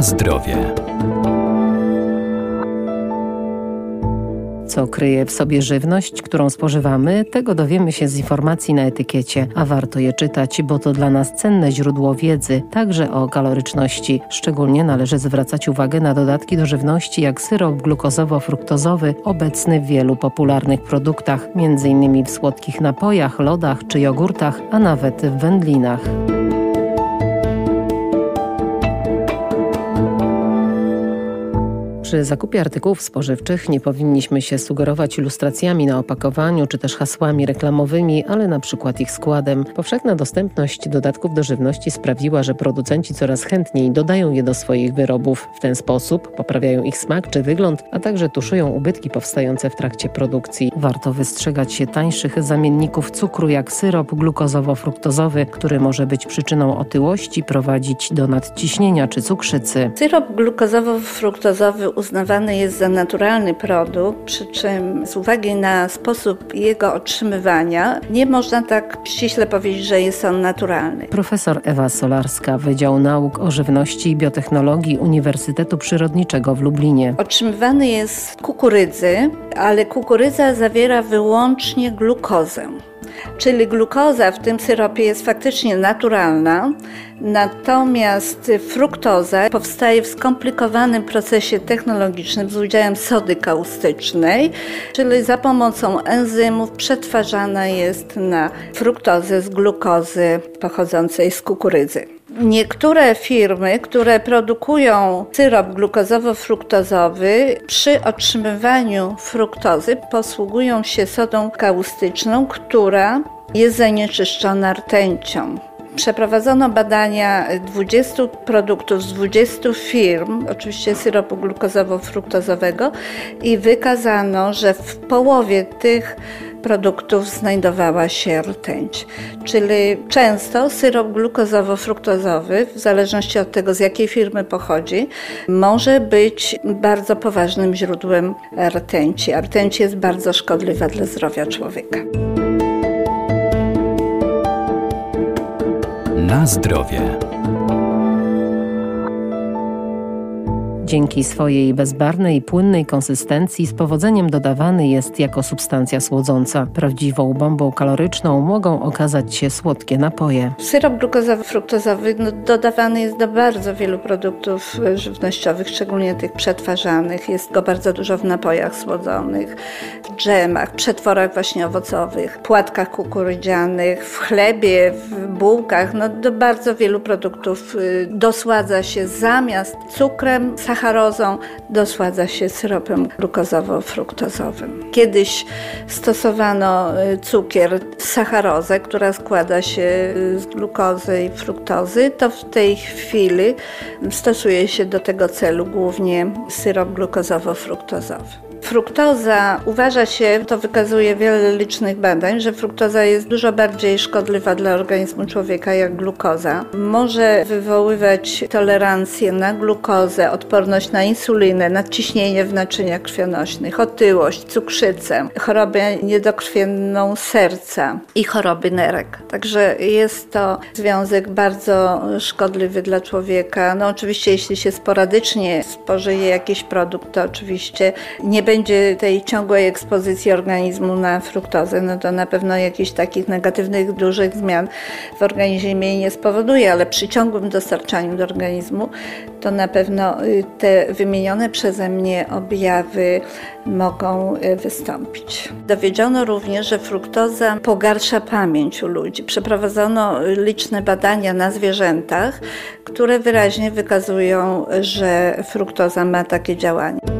Na zdrowie. Co kryje w sobie żywność, którą spożywamy, tego dowiemy się z informacji na etykiecie, a warto je czytać, bo to dla nas cenne źródło wiedzy, także o kaloryczności. Szczególnie należy zwracać uwagę na dodatki do żywności, jak syrop glukozowo-fruktozowy, obecny w wielu popularnych produktach, m.in. w słodkich napojach, lodach czy jogurtach, a nawet w wędlinach. Przy zakupie artykułów spożywczych nie powinniśmy się sugerować ilustracjami na opakowaniu czy też hasłami reklamowymi, ale na przykład ich składem. Powszechna dostępność dodatków do żywności sprawiła, że producenci coraz chętniej dodają je do swoich wyrobów. W ten sposób poprawiają ich smak czy wygląd, a także tuszują ubytki powstające w trakcie produkcji. Warto wystrzegać się tańszych zamienników cukru jak syrop glukozowo-fruktozowy, który może być przyczyną otyłości, prowadzić do nadciśnienia czy cukrzycy. Syrop glukozowo-fruktozowy uznawany jest za naturalny produkt, przy czym z uwagi na sposób jego otrzymywania nie można tak ściśle powiedzieć, że jest on naturalny. Profesor Ewa Solarska, Wydział Nauk o Żywności i Biotechnologii Uniwersytetu Przyrodniczego w Lublinie. Otrzymywany jest kukurydzy, ale kukurydza zawiera wyłącznie glukozę. Czyli glukoza w tym syropie jest faktycznie naturalna, natomiast fruktoza powstaje w skomplikowanym procesie technologicznym z udziałem sody kaustycznej, czyli za pomocą enzymów przetwarzana jest na fruktozę z glukozy pochodzącej z kukurydzy. Niektóre firmy, które produkują syrop glukozowo-fruktozowy, przy otrzymywaniu fruktozy posługują się sodą kaustyczną, która jest zanieczyszczona rtęcią. Przeprowadzono badania 20 produktów z 20 firm, oczywiście syropu glukozowo-fruktozowego i wykazano, że w połowie tych produktów znajdowała się rtęć. Czyli często syrop glukozowo-fruktozowy, w zależności od tego z jakiej firmy pochodzi, może być bardzo poważnym źródłem rtęci. A rtęć jest bardzo szkodliwa dla zdrowia człowieka. Na zdrowie. Dzięki swojej bezbarnej i płynnej konsystencji z powodzeniem dodawany jest jako substancja słodząca. Prawdziwą bombą kaloryczną mogą okazać się słodkie napoje. Syrop glukozowy-fruktozowy no, dodawany jest do bardzo wielu produktów żywnościowych, szczególnie tych przetwarzanych. Jest go bardzo dużo w napojach słodzonych, w dżemach, przetworach właśnie owocowych, płatkach kukurydzianych, w chlebie, w bułkach. No, do bardzo wielu produktów y, dosładza się zamiast cukrem, sacharem, sacharozą dosładza się syropem glukozowo-fruktozowym. Kiedyś stosowano y, cukier, sacharozę, która składa się y, z glukozy i fruktozy, to w tej chwili stosuje się do tego celu głównie syrop glukozowo-fruktozowy. Fruktoza uważa się, to wykazuje wiele licznych badań, że fruktoza jest dużo bardziej szkodliwa dla organizmu człowieka jak glukoza. Może wywoływać tolerancję na glukozę, odporność na insulinę, nadciśnienie w naczyniach krwionośnych, otyłość, cukrzycę, chorobę niedokrwienną serca i choroby nerek. Także jest to związek bardzo szkodliwy dla człowieka. No oczywiście jeśli się sporadycznie spożyje jakiś produkt, to oczywiście nie będzie będzie tej ciągłej ekspozycji organizmu na fruktozę, no to na pewno jakichś takich negatywnych, dużych zmian w organizmie nie spowoduje, ale przy ciągłym dostarczaniu do organizmu to na pewno y, te wymienione przeze mnie objawy mogą y, wystąpić. Dowiedziono również, że fruktoza pogarsza pamięć u ludzi. Przeprowadzono liczne badania na zwierzętach, które wyraźnie wykazują, że fruktoza ma takie działanie.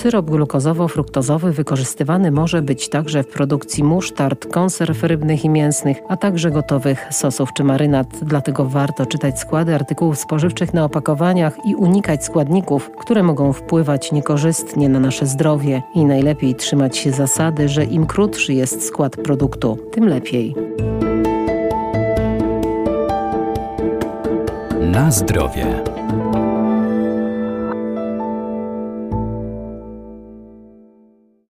Syrop glukozowo-fruktozowy wykorzystywany może być także w produkcji musztard, konserw rybnych i mięsnych, a także gotowych sosów czy marynat. Dlatego warto czytać składy artykułów spożywczych na opakowaniach i unikać składników, które mogą wpływać niekorzystnie na nasze zdrowie. I najlepiej trzymać się zasady, że im krótszy jest skład produktu, tym lepiej. Na zdrowie.